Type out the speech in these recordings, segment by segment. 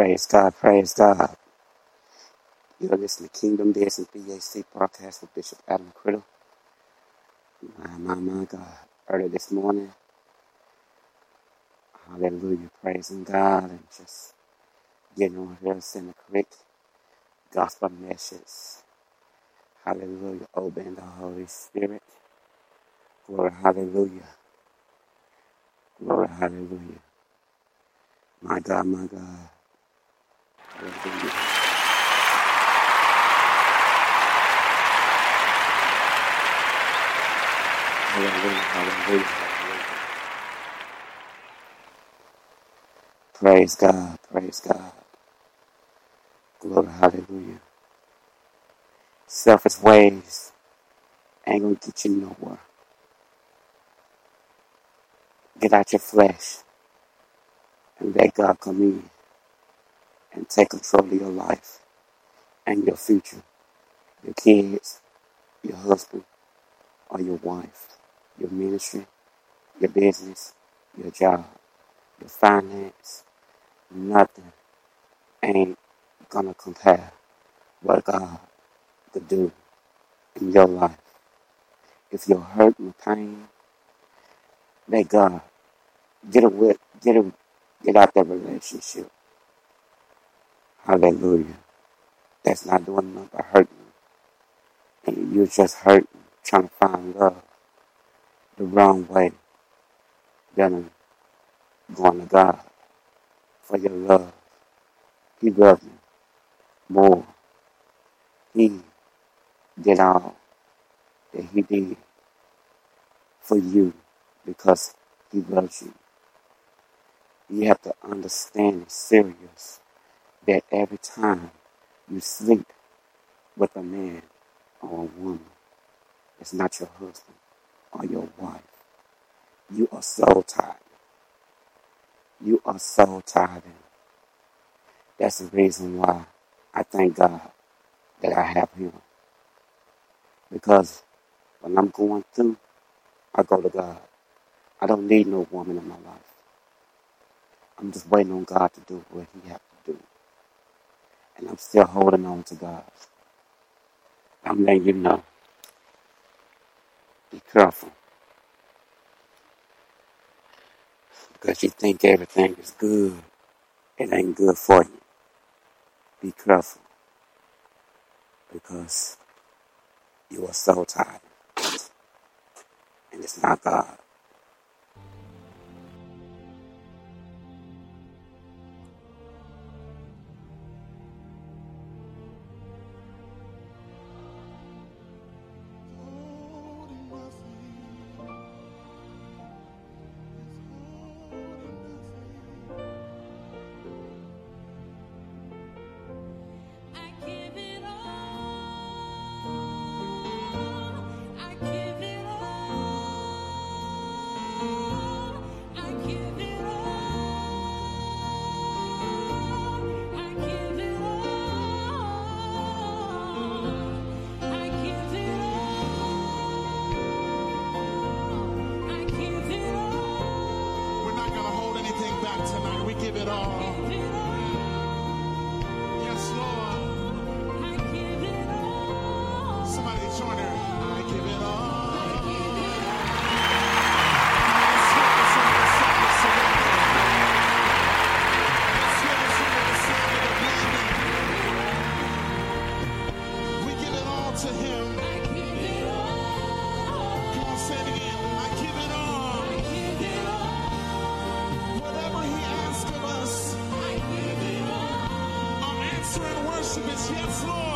Praise God, praise God. You're listening to Kingdom and BAC broadcast with Bishop Adam Criddle. My, my, my God. Early this morning, hallelujah, praising God and just getting on here, sending the correct gospel message. Hallelujah, obeying the Holy Spirit. Glory, hallelujah. Glory, hallelujah. My God, my God. Praise God, praise God. Glory, hallelujah. Selfish ways ain't gonna get you nowhere. Get out your flesh and let God come in and take control of your life and your future, your kids, your husband, or your wife, your ministry, your business, your job, your finance. Nothing ain't gonna compare what God could do in your life. If you're hurt and pain, let God get away, get it, get out that relationship. Hallelujah. That's not doing nothing but hurting. And you're just hurting, trying to find love the wrong way. Then going to God for your love. He loves you more. He did all that he did for you because he loves you. You have to understand it's serious that every time you sleep with a man or a woman, it's not your husband or your wife. You are so tired. You are so tired. And that's the reason why I thank God that I have him. Because when I'm going through, I go to God. I don't need no woman in my life. I'm just waiting on God to do what he has to do. And I'm still holding on to God. I'm letting you know. Be careful. Because you think everything is good. It ain't good for you. Be careful. Because you are so tired. And it's not God. Tonight. Answer in worship is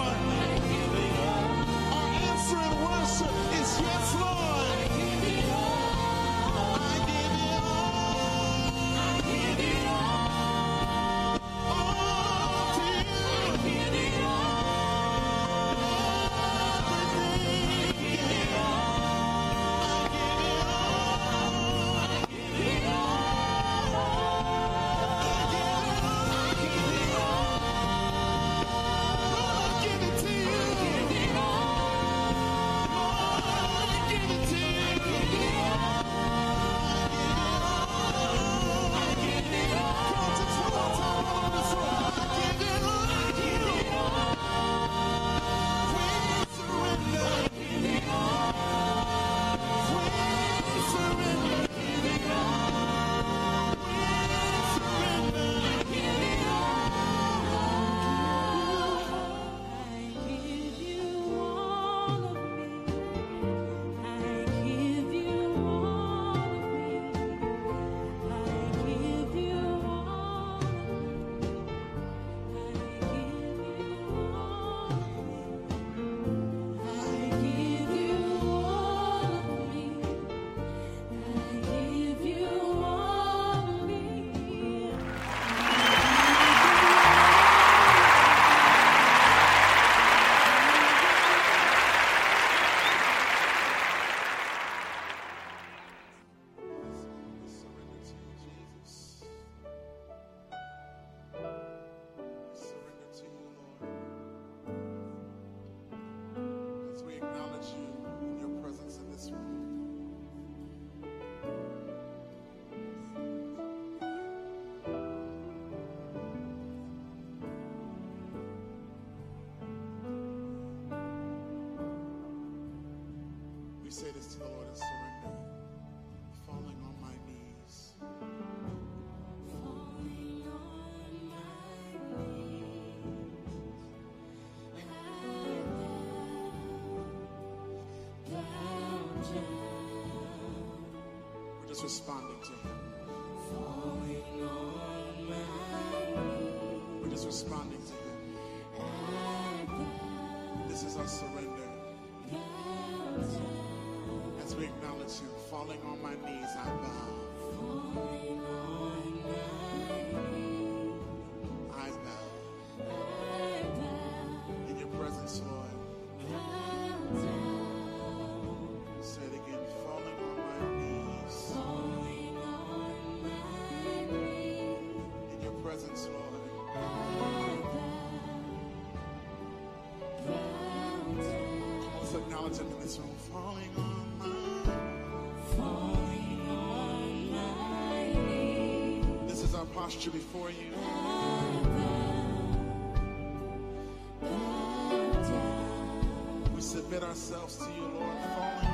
this to the Lord surrender? Falling on my knees. Falling on my knees, I bow, bow down. We're just responding to Him. Falling on my knees, We're just responding to Him. This is our surrender. Falling on my knees, I bow. I bow. In your presence, Lord. Say it again. Falling on my knees. Falling on my knees, In your presence, Lord. I bow, bow down. Acknowledge Him in this room. Falling on posture before you. We submit ourselves to you, Lord. Falling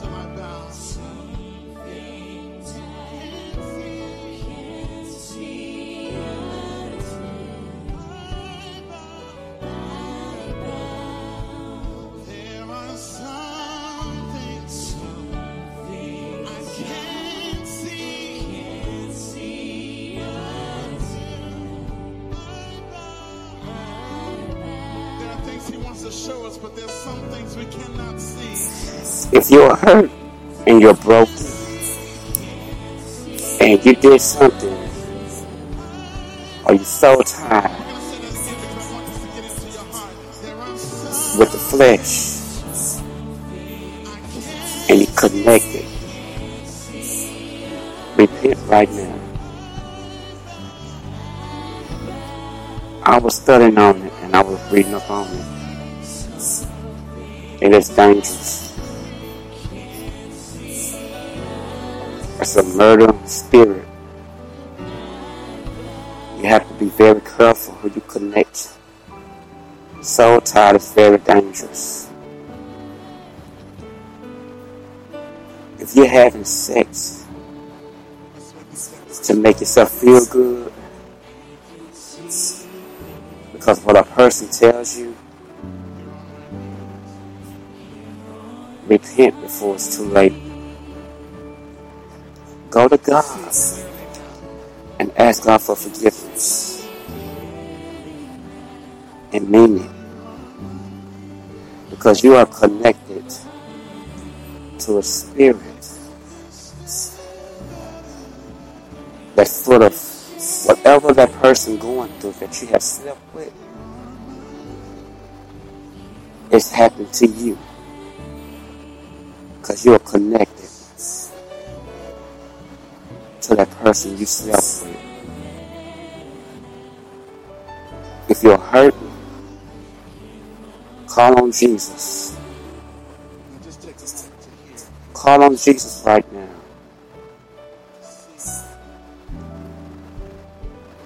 see until I If you're hurt and you're broken and you did something or you're so tired are with the flesh and you connected, repent right now. I was studying on it and I was reading up on it. It is dangerous. It's a murder spirit. You have to be very careful who you connect. Soul tie is very dangerous. If you're having sex to make yourself feel good, because what a person tells you, repent before it's too late. Go to God and ask God for forgiveness and mean it because you are connected to a spirit that's full of whatever that person going through that you have slept with. It's happened to you because you are connected to that person you slept with. If you're hurting, call on Jesus. Call on Jesus right now.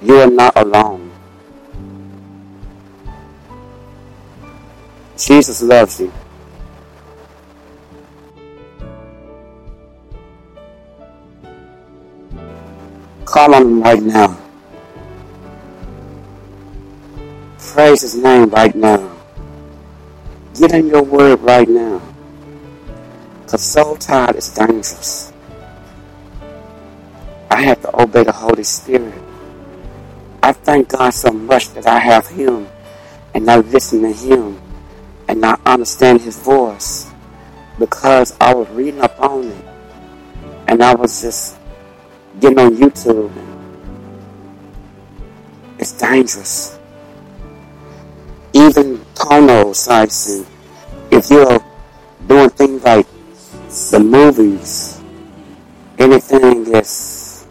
You are not alone. Jesus loves you. Call on him right now. Praise his name right now. Get in your word right now. Because soul tired is dangerous. I have to obey the Holy Spirit. I thank God so much that I have Him and I listen to Him and I understand His voice because I was reading up on it and I was just getting on YouTube. It's dangerous. Even porno sites, and if you're doing things like the movies, anything that's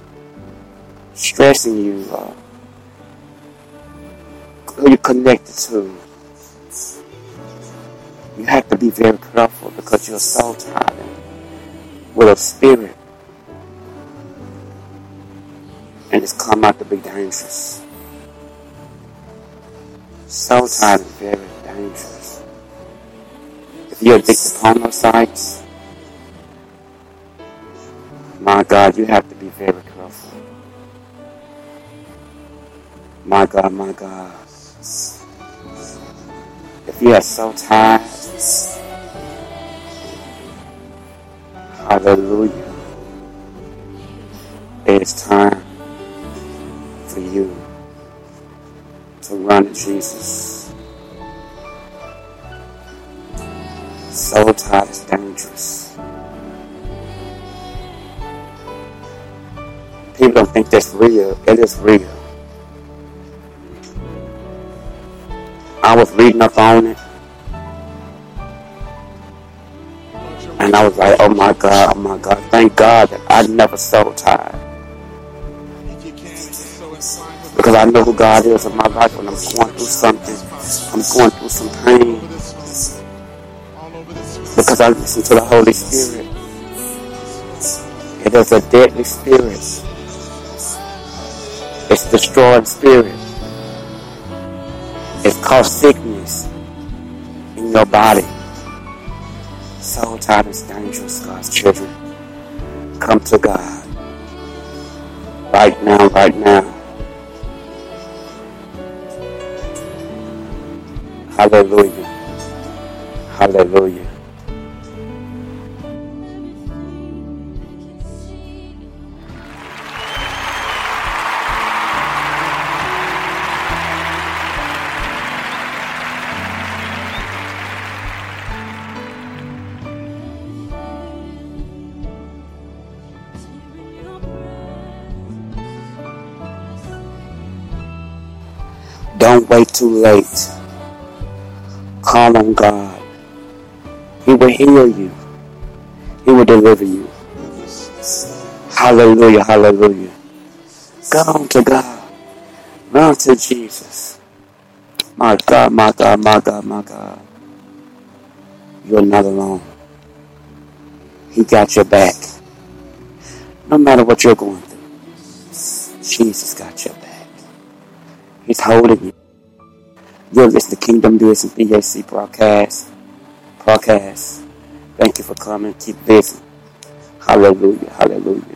stressing you, uh, who you connected to, you have to be very careful because you're soul tied with a spirit, and it's come out to be dangerous. Tied and very dangerous. If you're addicted to sites, my God, you have to be very careful. My God, my God. If you are soul tied, hallelujah. It's time for you to run to Jesus. So tired is dangerous. People don't think that's real. It is real. I was reading up on it and I was like, oh my God, oh my God. Thank God that I never so Because I know who God is in my life when I'm going through something. I'm going through some pain. Because I listen to the Holy Spirit. It is a deadly spirit. It's destroying spirit. It's caused sickness in your body. Soul time is dangerous, God's children. Come to God. Right now, right now. Hallelujah. Hallelujah. Don't wait too late. Call on God. He will heal you. He will deliver you. Hallelujah, hallelujah. Go to God. Run to Jesus. My God, my God, my God, my God. You're not alone. He got your back. No matter what you're going through, Jesus got your back. He's holding you. You're listening to Kingdom Business BAC broadcast. Podcast. Thank you for coming. Keep listening. Hallelujah. Hallelujah.